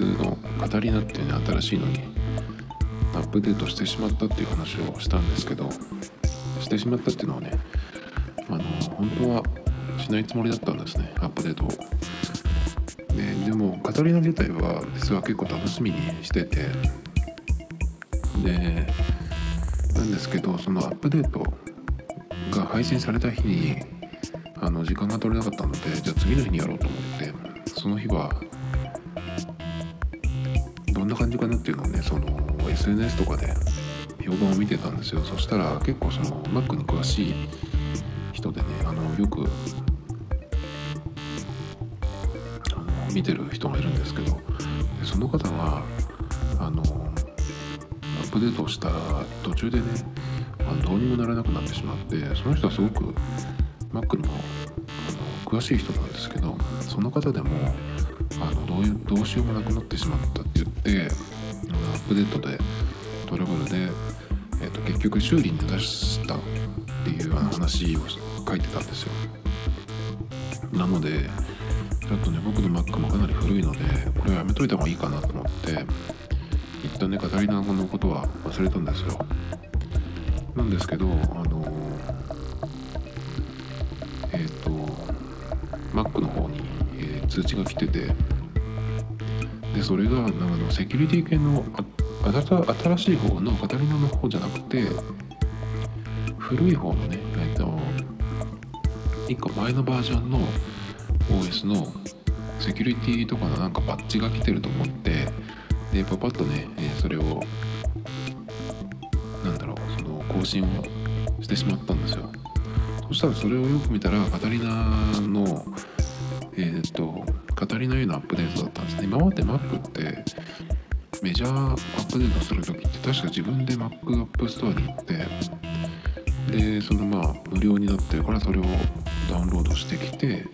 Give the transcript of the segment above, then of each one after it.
ーと、OS のカタリナっていうね新しいのにアップデートしてしまったっていう話をしたんですけどしてしまったっていうのはねあの本当はしないつもりだったんですねアップデートを。ででもカタリナ自体は実は結構楽しみにしててでなんですけどそのアップデートが配信された日にあの時間が取れなかったのでじゃあ次の日にやろうと思ってその日はどんな感じかなっていうのをねその SNS とかで評判を見てたんですよ。そしたら結構その Mac に詳しい人でねあのよく見てる人がいるんですけどその方があのアップデートした途中でねあのどうにもならなくなってしまってその人はすごく Mac のあの詳しい人なんですけどその方でもあのどういうどうしようもなくなってしまったって言ってアップデートでトラブルで、えーと、結局修理に出したっていう話を書いてたんですよ。なのでちょっとね僕の Mac もかなり古いのでこれはやめといた方がいいかなと思って一旦ねカタリナのことは忘れたんですよ。なんですけどあのえっ、ー、と Mac の方に、通知が来てて。でそれがなんかのセキュリティ系の新しい方のカタリナの方じゃなくて古い方のねえっと1個前のバージョンの OS のセキュリティとかのなんかバッジが来てると思ってでパパッとね、えそれをなんだろうその更新をしてしまったんですよ。そしたらそれをよく見たら Catalina のえっ、ー、と Catalina へのアップデートだったんですね。今まで Mac ってメジャーアップデートする時って確か自分で Mac アップストアに行ってでそのまあ無料になってるからそれをダウンロードしてきて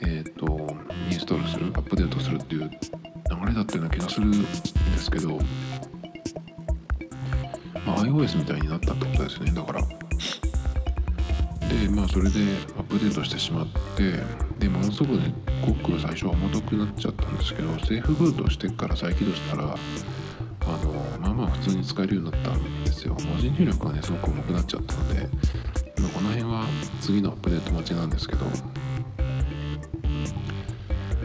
えっ、ー、とインストールするアップデートするっていう流れだったような気がするんですけど、まあ、iOS みたいになったってことですね。だからでまあそれでアップデートしてしまってでものすごくねコック最初は重たくなっちゃったんですけどセーフブートしてから再起動したらあのまあまあ普通に使えるようになったんですよ。文字入力がねすごく重くなっちゃったので、まあ、この辺は次のアップデート待ちなんですけど。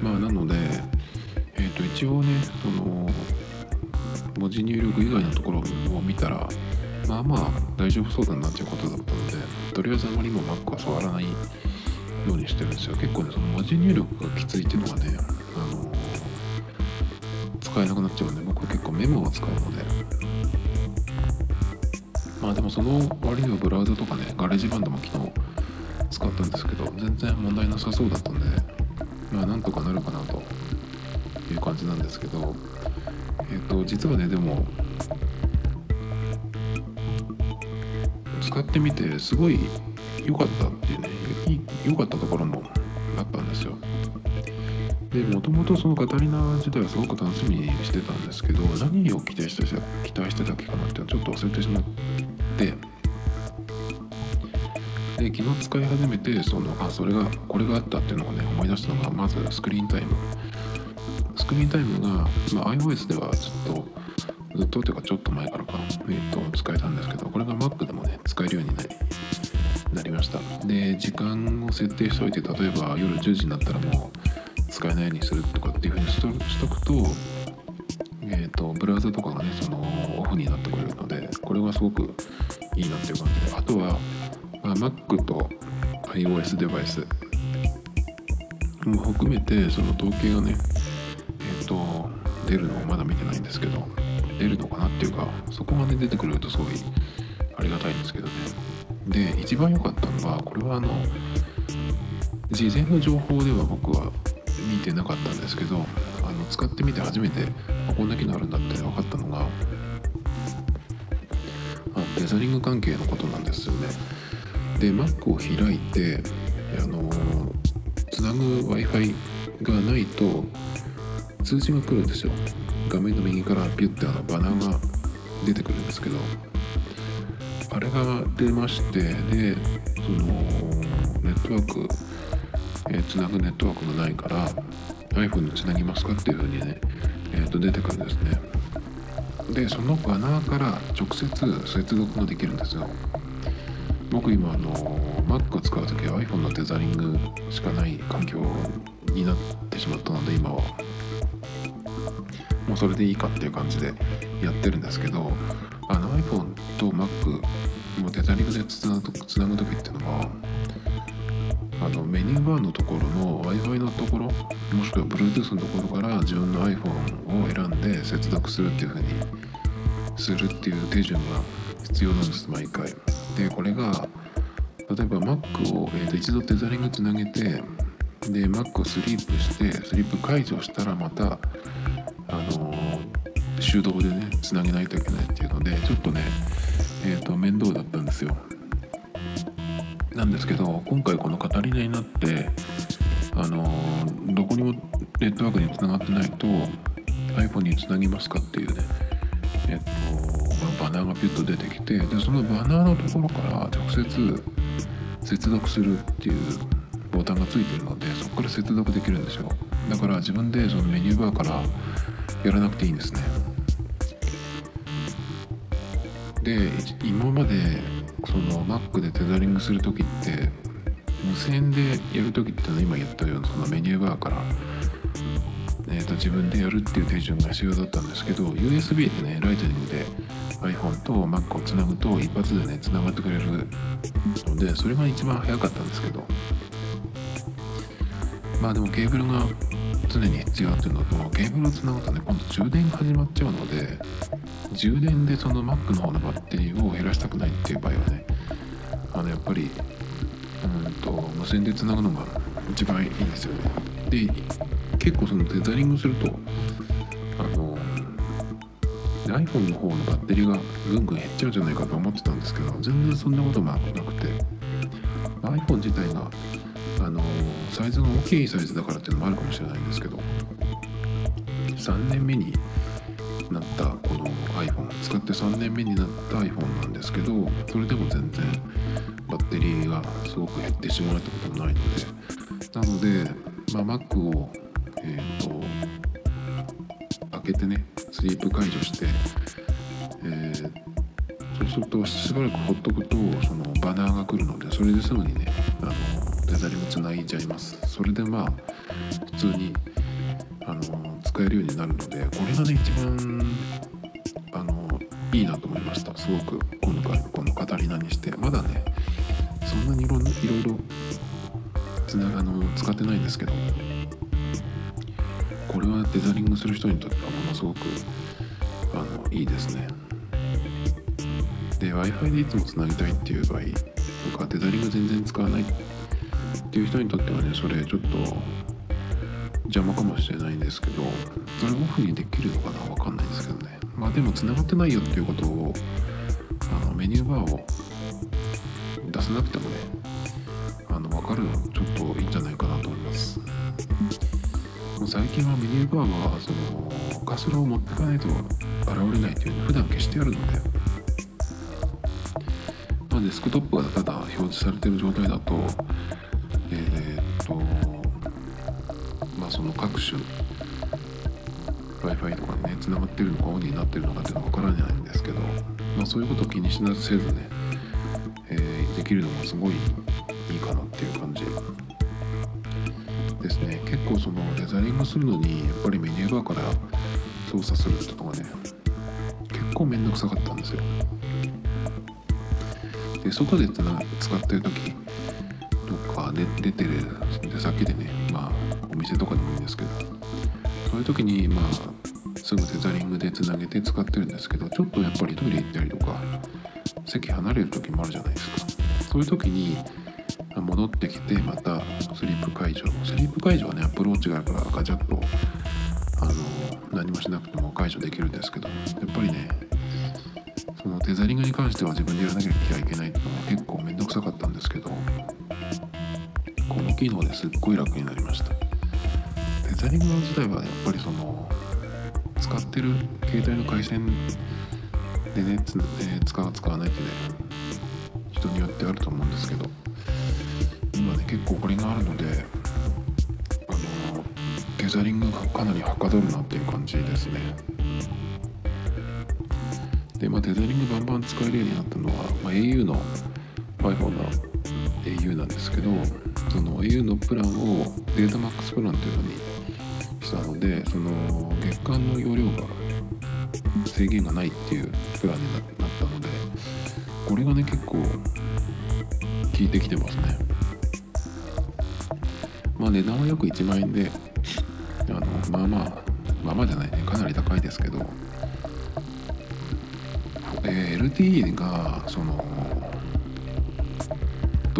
まあなのでえっ、ー、と一応ねその文字入力以外のところを見たらまあまあ大丈夫そうだなっていうことだったのでとりあえずあまりも Mac は触らないようにしてるんですよ。結構ねその文字入力がきついっていうのがねあの使えなくなっちゃうんで僕は結構メモを使うので。まあでもその割にはブラウザとかね GarageBand も昨日使ったんですけど全然問題なさそうだったんでまあなんとかなるかなという感じなんですけどえっ、ー、と実はねでもってみてすごい良かったっていうね良かったところもあったんですよ。でもともとその Catalina 自体はすごく楽しみにしてたんですけど何を期待して期待してたっけかなっていうのはちょっと忘れてしまって。で昨日使い始めてそのあそれがこれがあったっていうのをね思い出したのがまずスクリーンタイム。スクリーンタイムが、まあ、iOS ではずっとずっとというかちょっと前からか、えー、と使えたんですけどこれが Mac でもね使えるようになりなりました。で時間を設定しておいて例えば夜10時になったらもう使えないようにするとかっていうふうにしとしとくと,、えーと、ブラウザとかがねそのオフになってくれるのでこれはすごくいいなっていう感じであとは、まあ、Mac と iOS デバイスも含めてその統計がねえっ、ー、と出るのをまだ見てないんですけど出るのかなっていうかそこまで出てくれるとすごいありがたいんですけどね。で一番良かったのはこれはあの事前の情報では僕は見てなかったんですけどあの使ってみて初めてこんな機能あるんだって分かったのがあデザリング関係のことなんですよね。で Mac を開いてあのつなぐ w i f i がないと通知が来るんですよ。画面の右からピュッてあのバナーが出てくるんですけどあれが出ましてでそのネットワークえ、つなぐネットワークがないから iPhone につなぎますかっていうふうにね、えー、と出てくるんですね。でそのバナーから直接接続ができるんですよ。僕今あの Mac を使う時は iPhone のテザリングしかない環境になってしまったので今は。もうそれでいいかっていう感じでやってるんですけどあの iPhone と Mac もテザリングでつなぐ時っていうのはあのメニューバーのところの Wi-Fi のところもしくは Bluetooth のところから自分の iPhone を選んで接続するっていう風にするっていう手順が必要なんです毎回。でこれが例えば Mac を、えー、と一度テザリングつなげてで Mac をスリープしてスリープ解除したらまたあの、手動でねつなげないといけないっていうのでちょっとねえっ、ー、と面倒だったんですよ。なんですけど今回このカタリナになってあのどこにもネットワークにつながってないと iPhone につなぎますかっていうねえっと、バナーがピュッと出てきてでそのバナーのところから直接接続するっていうボタンがついてるのでそこから接続できるんですよ。だから自分でそのメニューバーからやらなくていいんですね。で今までその Mac でテザリングする時って無線でやる時ってのは今言ったようなそのメニューバーから、えー、と自分でやるっていう手順が必要だったんですけど USB でねライトニングで iPhone と Mac をつなぐと一発でねつながってくれるのでそれが一番早かったんですけどまあでもケーブルが常に必要っていうのとケーブルをつなぐとね今度充電が始まっちゃうので充電でその Mac の方のバッテリーを減らしたくないっていう場合はねあのやっぱりうんと無線でつなぐのが一番いいんですよね。で結構そのテザリングするとあの iPhone の方のバッテリーがぐんぐん減っちゃうじゃないかと思ってたんですけど全然そんなことがなくて iPhone 自体があのサイズが大きいサイズだからっていうのもあるかもしれないんですけど3年目になったこの iPhone 使って3年目になった iPhone なんですけどそれでも全然バッテリーがすごく減ってしまうってこともないのでなので、まあ、Mac をえ、ー、と開けてねスリープ解除して、えー、そうするとしばらくほっとくとそのバナーが来るのでそれですぐにねあのデザリングつないじゃいます。それでまあ普通にあの使えるようになるのでこれがね一番あのいいなと思いました。すごくこのこのカタリナにして。まだねそんなにいろいろつなあの使ってないんですけどこれはデザリングする人にとってはものすごくあのいいですね。で w i f i でいつもつなぎたいっていう場合とかデザリング全然使わない。っていう人にとってはねそれちょっと邪魔かもしれないんですけどそれオフにできるのかなわかんないですけどね。まあでも繋がってないよっていうことをあのメニューバーを出さなくてもねあの分かるのちょっといいんじゃないかなと思います。最近はメニューバーはそのカスラを持ってかないと現れないっていうの普段消してあるので、ま、デスクトップがただ表示されてる状態だと、とまあその各種 Wi-Fi とかね繋がってるのかオンになってるのかっていうのは分からないんですけど、まあ、そういうことを気にしなせずね、えー、できるのがすごいいいかなっていう感じですね。結構そのデザリングするのにやっぱりメニューバーから操作するってのがね結構めんどくさかったんですよ。で外で使ってる時かで出てる出先でねまあお店とかでもいいんですけどそういう時にまあすぐテザリングでつなげて使ってるんですけどちょっとやっぱりトイレ行ったりとか席離れる時もあるじゃないですか。そういう時に戻ってきてまたスリープ解除。スリープ解除はねアプローチがあるからガチャッとあの何もしなくても解除できるんですけどやっぱりねそのテザリングに関しては自分でやらなきゃいけないっていうのは結構面倒くさかったんですけど機能ですっごい楽になりました。テザリング自体はやっぱりその使ってる携帯の回線でねつ、えー、使う使わないってね人によってあると思うんですけど今ね結構これがあるのであのテザリングがかなりはかどるなっていう感じですね。でまあテザリングバンバン使えるようになったのは、まあ、au の iPhone の au なんですけどその au のプランをデータマックスプランというのにしたのでその月間の容量が制限がないっていうプランになったのでこれがね結構効いてきてますね。まあ値段は約1万円であのまあまあまあまあじゃないね。かなり高いですけど、えー、LTE がその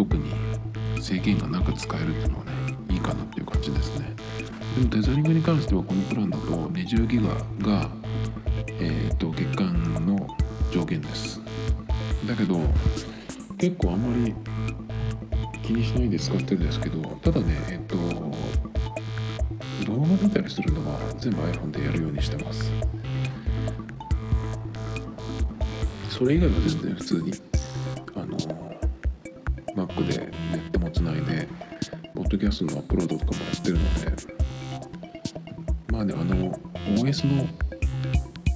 特に制限がなく使えるっていうのはねいいかなっていう感じですね。でもデザリングに関してはこのプランだと20ギガが、えーと、月間の上限です。だけど結構あんまり気にしないで使ってるんですけどただねえっ、ー、と動画見たりするのは全部 iPhone でやるようにしてます。それ以外は全然普通に。ドキャストのアップロードとかもやってるのでまあねあの OS の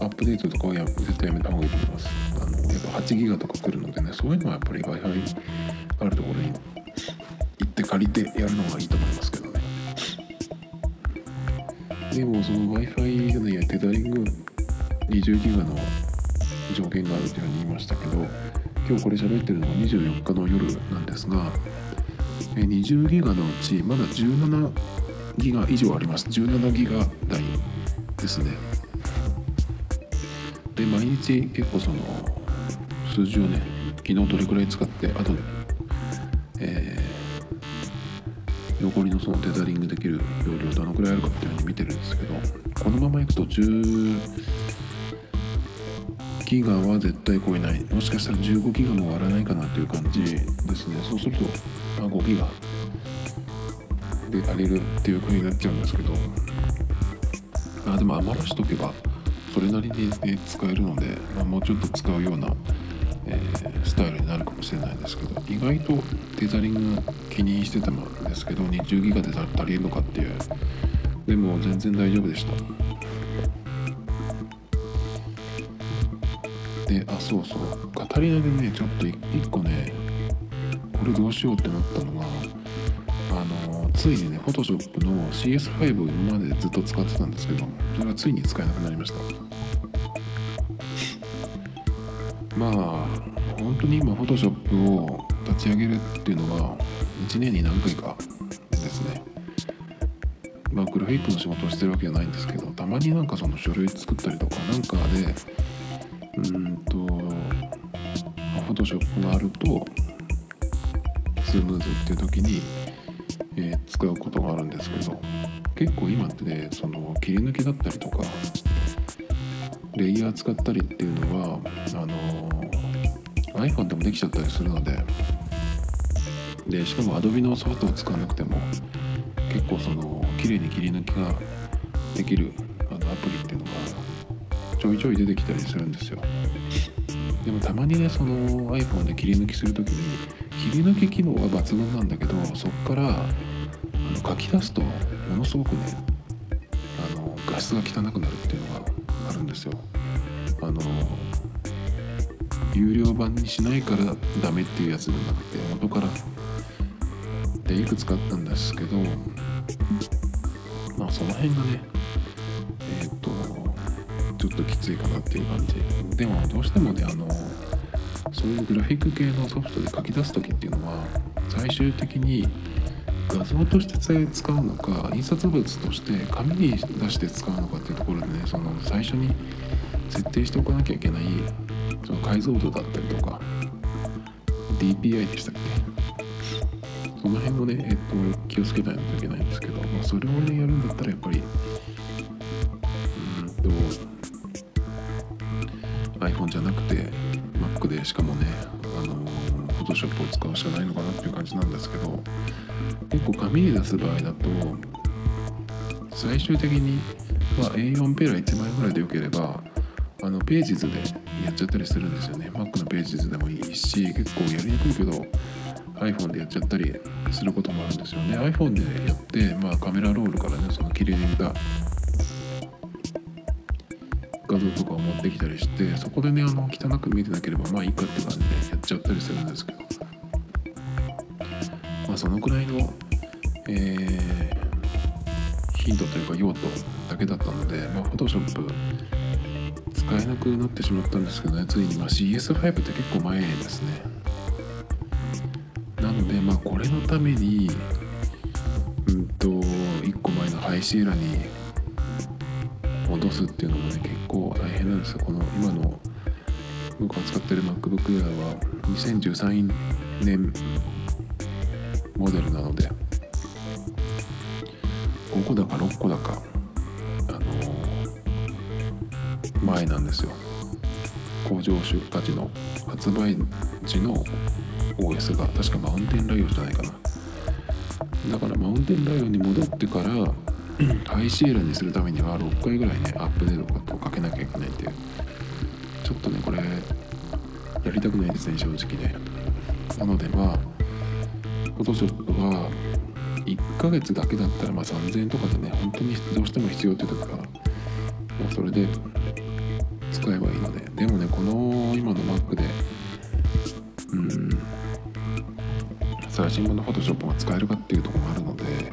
アップデートとかはや絶対やめた方がいいと思います。あのやっぱ8ギガとか来るのでねそういうのはやっぱり Wi-Fi あるところに行って借りてやるのがいいと思いますけどね。でもその Wi-Fi じゃないやテザリング20ギガの条件があるというふうに言いましたけど今日これ喋ってるのが24日の夜なんですが20ギガのうちまだ17ギガ以上あります。17ギガ台ですね。で毎日結構その数字をね昨日どれくらい使って後でえー、残りのそのテザリングできる容量どのくらいあるかっていうのを見てるんですけどこのままいくと10ギガは絶対超えない。もしかしたら15ギガも割らないかなという感じですね。そうすると、まあ、5ギガで足りるっていう風になっちゃうんですけど。あでも余らしとけばそれなりに、ね、使えるので、まあ、もうちょっと使うような、えー、スタイルになるかもしれないですけど。意外とテザリング気にしてたんですけど20ギガで足りるのかっていう。でも全然大丈夫でした。であそうそう。カタリナでねちょっと1個ねこれどうしようってなったのがあのついにね Photoshop の CS5 を今までずっと使ってたんですけどそれがついに使えなくなりました。まあ本当に今 Photoshop を立ち上げるっていうのは1年に何回かですね。まあグラフィックの仕事をしてるわけじゃないんですけどたまになんかその書類作ったりとかなんかでうんとフォトショップがあるとスムーズっていう時に、えー、使うことがあるんですけど結構今ってねその切り抜きだったりとかレイヤー使ったりっていうのはあの iPhone でもできちゃったりするのででしかも Adobe のソフトを使わなくても結構その綺麗に切り抜きができるあのアプリっていうのがちょいちょい出てきたりするんですよ。でもたまにねその iPhone で切り抜きする時に切り抜き機能は抜群なんだけどそこからあの書き出すとものすごくねあの画質が汚くなるっていうのがあるんですよ。あの有料版にしないからダメっていうやつじゃなくて元からでいくつかあったんですけどまあその辺がね、ちょっときついかなっていう感じ。でもどうしてもねあのそういうグラフィック系のソフトで書き出す時っていうのは最終的に画像として使うのか印刷物として紙に出して使うのかっていうところでねその最初に設定しておかなきゃいけないその解像度だったりとか DPI でしたっけ？その辺もね、えっと、気をつけないといけないんですけど、まあ、それをねやるんだったらやっぱりじゃなくて Mac でしかもねあの Photoshop を使うしかないのかなっていう感じなんですけど結構紙に出す場合だと最終的に、ま、A4 ペラ1枚ぐらいでよければあのページ図でやっちゃったりするんですよね。Mac のページ図でもいいし結構やりにくいけど iPhone でやっちゃったりすることもあるんですよね。iPhone でやって、まあ、カメラロールからねその綺麗に見た画像とかを持ってきたりしてそこでねあの汚く見えてなければまあいいかって感じでやっちゃったりするんですけど。まあそのくらいの、えー、ヒントというか用途だけだったのでまあ Photoshop 使えなくなってしまったんですけどねついに、まあ、CS5 って結構前ですね。なのでまあこれのためにうんと1個前の High Sierra に戻すっていうのもね結構大変なんですよ。この今の僕が使ってる MacBook Air は2013年モデルなので5個だか6個だかあのー、前なんですよ。工場出荷時の発売時の OS が確かマウンテンライオンじゃないかな。だから Mountain Lion に戻ってから High Sierra にするためには6回ぐらいねアップデートをかけなきゃいけないっていうちょっとねこれやりたくないですね正直ねなのでまあ Photoshop は1ヶ月だけだったらまあ3000円とかでね本当にどうしても必要っていう時は、まあ、それで使えばいいのででもねこの今の Mac でうん。最新版のフォトショップが使えるかっていうところもあるので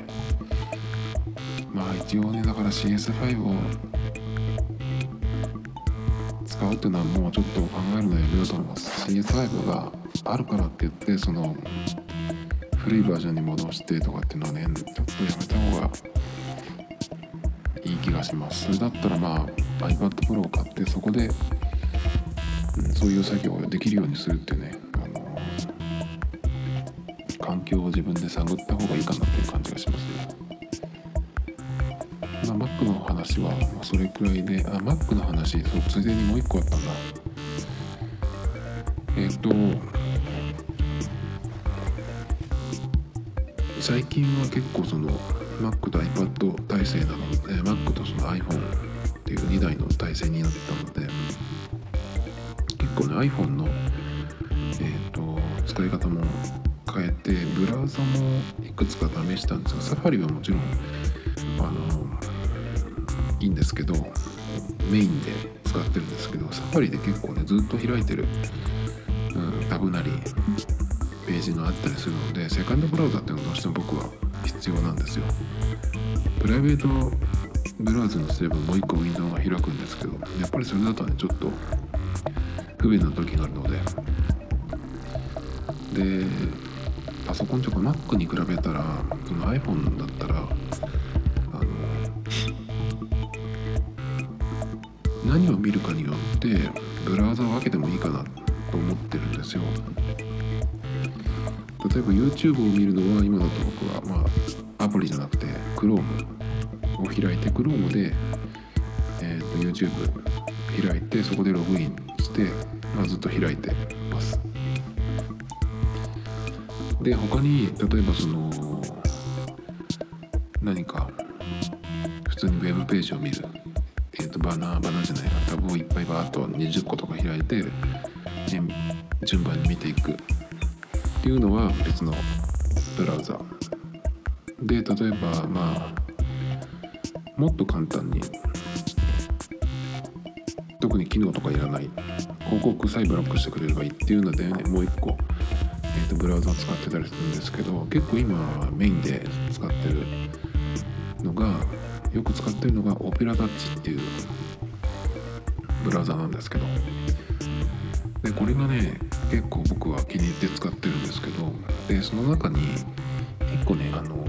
まあ一応ね。だから CS5 を使うっていうのはもうちょっと考えるのやめようと思います CS5 があるからって言ってその古いバージョンに戻してとかっていうのはねちょっとやめた方がいい気がします。それだったらまあ iPad Pro を買ってそこで、うん、そういう作業ができるようにするってねあの環境を自分で探った方がいいかなっていう感じがしますね。まあ、Mac の話はそれくらいであ Mac の話そうついでにもう一個あったんだ。えっ、ー、と最近は結構その Mac と iPad 体制なので Mac とその iPhone っていう2台の体制になったので結構ね iPhone の、えーと、使い方も変えてブラウザもいくつか試したんですがサファリはもちろんあのいいんですけどメインで使ってるんですけどサファリで結構ねずっと開いてる、うん、タブなりページがあったりするのでセカンドブラウザっていうのはどうしても僕は必要なんですよ。プライベートブラウザにすればもう一個ウィンドウが開くんですけどやっぱりそれだとねちょっと不便な時があるので。でパソコンとか Mac に比べたらその iPhone だったら何を見るかによってブラウザを分けてもいいかなと思ってるんですよ。例えば YouTube を見るのは今だと僕はまあアプリじゃなくて Chrome を開いて Chrome で、えー、と YouTube 開いてそこでログインして、まあ、ずっと開いてます。で他に例えばその何か普通にウェブページを見る、バナーバナーじゃないタブをいっぱいバーッと20個とか開いて順番に見ていくっていうのは別のブラウザ。で例えばまあもっと簡単に特に機能とかいらない広告さえブロックしてくれればいいっていうので、ね、もう一個、えーとブラウザを使ってたりするんですけど結構今メインで使ってるのがよく使ってるのがオペラタッチっていうブラウザなんですけど。でこれがね結構僕は気に入って使ってるんですけど。でその中に1個ねあの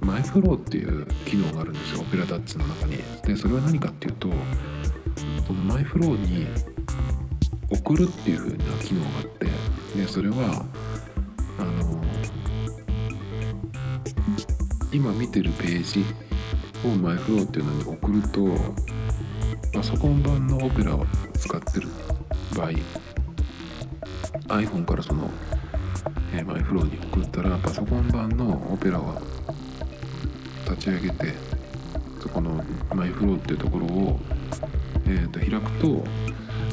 マイフローっていう機能があるんですよオペラタッチの中に。でそれは何かっていうとそのマイフローに送るっていう風な機能があって。でそれはあの今見てるページをマイフローっていうのに送るとパソコン版のオペラを使ってる場合 iPhone からその、えー、マイフローに送ったらパソコン版のオペラは立ち上げてそこのマイフローっていうところを、えー、と開くと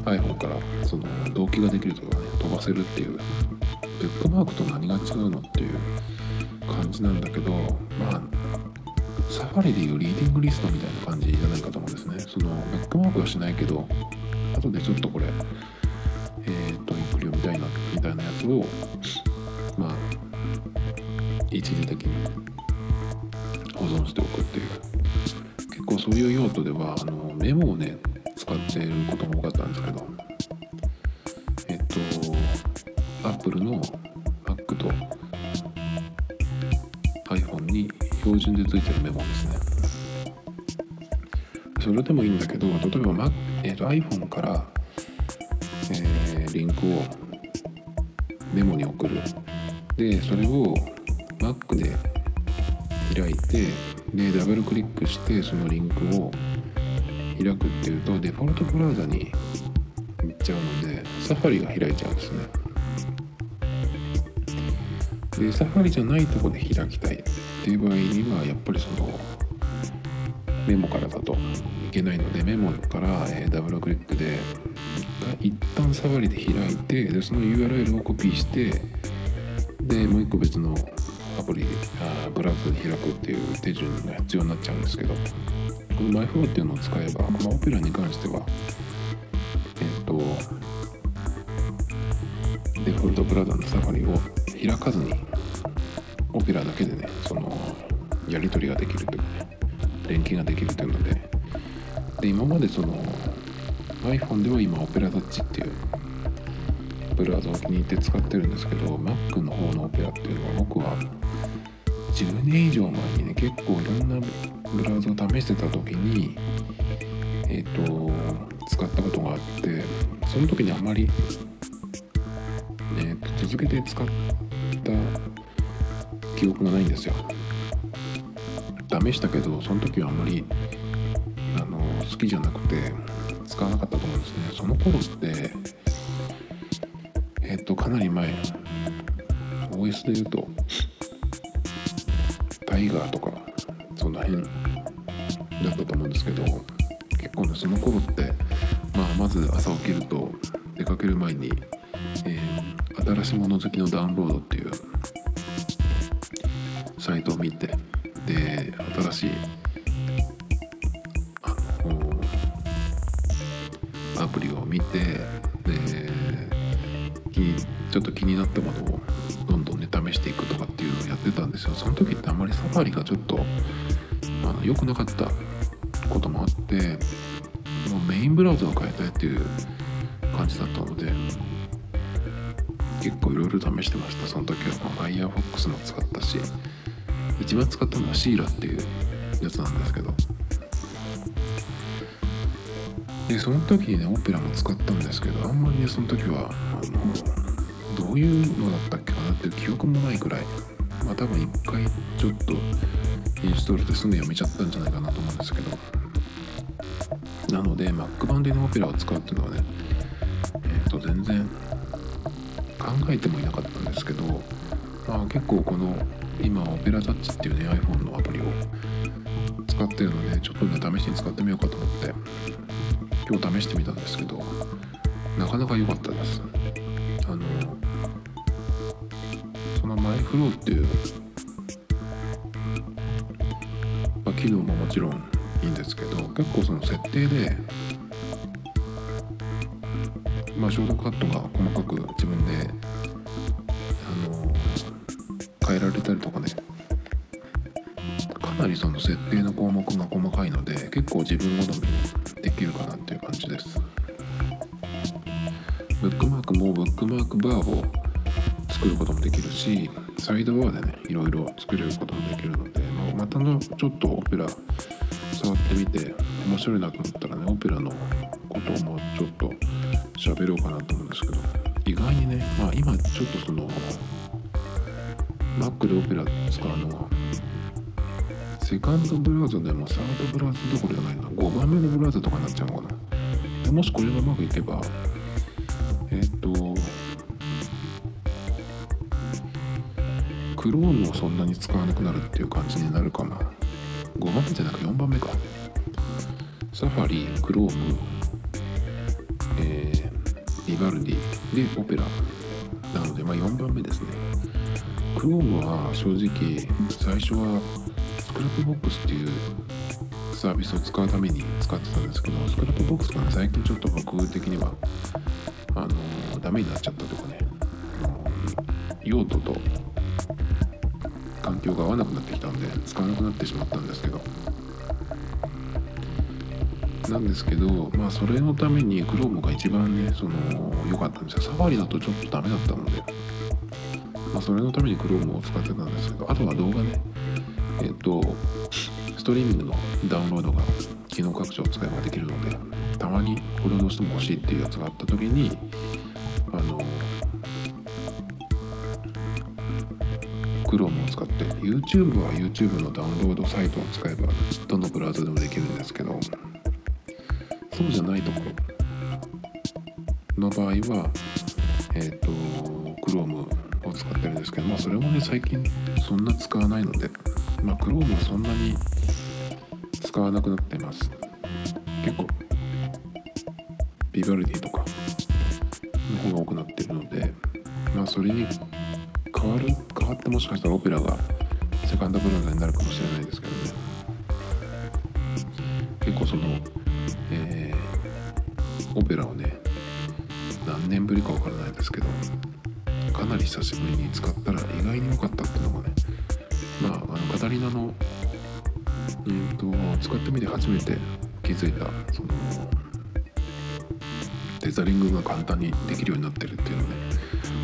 iPhone からその同期ができるとかね飛ばせるっていうブックマークと何が違うのっていう感じなんだけどまあサファリでいうリーディングリストみたいな感じじゃないかと思うんですね。そのブックマークはしないけど後でちょっとこれえっ、とゆっくり読みたいなみたいなやつをまあ一時的に保存しておくっていう。結構そういう用途ではあのメモをね使っていることも多かったんですけどえっと Apple の Mac と標準でついてるメモですね。それでもいいんだけど例えば、Mac えっと iPhone から、えーリンクをメモに送る。でそれを Mac で開いてでダブルクリックしてそのリンクを開くっていうとデフォルトブラウザに行っちゃうのでサファリが開いちゃうんですね。でサファリじゃないとこで開きたい。っていう場合にはやっぱりそのメモからだといけないのでメモから、えーダブルクリックで一旦サファリで開いてでその URL をコピーしてでもう一個別のアプリあブラウザで開くっていう手順が必要になっちゃうんですけどこの MyFlow っていうのを使えば、まあ、オペラに関してはえっ、とデフォルトブラウザのサファリを開かずにオペラだけでねそのやり取りができるという連携ができるというので。で今までその iPhone では今オペラタッチっていうブラウザを気に入って使ってるんですけど Mac の方のオペラっていうのは僕は10年以上前にね結構いろんなブラウザを試してた時にえっ、と使ったことがあってその時にあまり、えーと続けて使った記憶がないんですよ。試したけどその時はあんまりあの好きじゃなくて使わなかったと思うんですね。その頃ってえっ、とかなり前 OS で言うとタイガーとかその辺だったと思うんですけど結構ねその頃って、まあ、まず朝起きると出かける前に、えー新しいもの好きのダウンロードっていうサイトを見てで新しいあのアプリを見てでちょっと気になったものをどんどんね試していくとかっていうのをやってたんですよ。その時ってあんまりサファリがちょっとあの良くなかったこともあってもうメインブラウザを変えたいっていう感じだったので結構いろいろ試してました。その時は、Firefox も使ったし一番使ったのはシーラっていうやつなんですけど。でその時にねオペラも使ったんですけどあんまりねその時はあのどういうのだったっけかなっていう記憶もないくらいまあ多分一回ちょっとインストールですぐやめちゃったんじゃないかなと思うんですけど。なので Mac 版でのオペラを使うっていうのはねえっ、と全然考えてもいなかったんですけど、まあ、結構この今オペラタッチっていうね iPhone のアプリを使ってるのでちょっとね試しに使ってみようかと思って今日試してみたんですけどなかなか良かったです。あのそのマイフローっていう、まあ、機能ももちろんいいんですけど結構その設定でまあ、ショートカットが細かく自分で、変えられたりとかね。かなりその設定の項目が細かいので結構自分好みにできるかなっていう感じです。ブックマークもブックマークバーを作ることもできるしサイドバーでねいろいろ作れることもできるので、まあまたのちょっとオペラ触ってみて面白いなと思ったらねオペラのことをもうちょっと喋ろうかなと思うんですけど意外にねまあ今ちょっとその Mac でオペラ使うのは。セカンドブラウザでもサードブラウザどころじゃないな。5番目のブラウザとかになっちゃうのかな。もしこれがうまくいけばえっ、と Chrome をそんなに使わなくなるっていう感じになるかな。5番目じゃなく4番目か。サファリ、Chrome えー、 Vivaldi でオペラなのでまあ、4番目ですね。Chrome は正直最初は Scrapbox っていうサービスを使うために使ってたんですけど Scrapbox が、最近ちょっと僕的にはあのダメになっちゃったとかね。用途と環境が合わなくなってきたんで使わなくなってしまったんですけど。なんですけどまあそれのために Chrome が一番ねその良かったんですよ。サファリだとちょっとダメだったので。それのために Chrome を使ってたんですけどあとは動画ね。えっとストリーミングのダウンロードが機能拡張を使えばできるのでたまにこれをどうしても欲しいっていうやつがあった時にあの Chrome を使って YouTube は YouTube のダウンロードサイトを使えばどのブラウザでもできるんですけどそうじゃないところの場合はえっ、と Chrome 使ってるんですけどまあそれもね最近そんな使わないのでまあ Chrome はそんなに使わなくなってます。結構ビバルディとかの方が多くなってるのでまあそれに変わる変わってもしかしたらオペラがセカンドブラウザになるかもしれないですけどね。結構そのえー、オペラをね何年ぶりかわからないですけどかなり久しぶりに使ったら意外に良かったっていうのがねまああのカタリナのうんと使ってみて初めて気づいたそのテザリングが簡単にできるようになってるっていうのね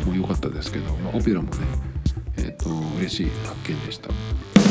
もう良かったですけど、まあ、オペラもねえっ、ー、と嬉しい発見でした。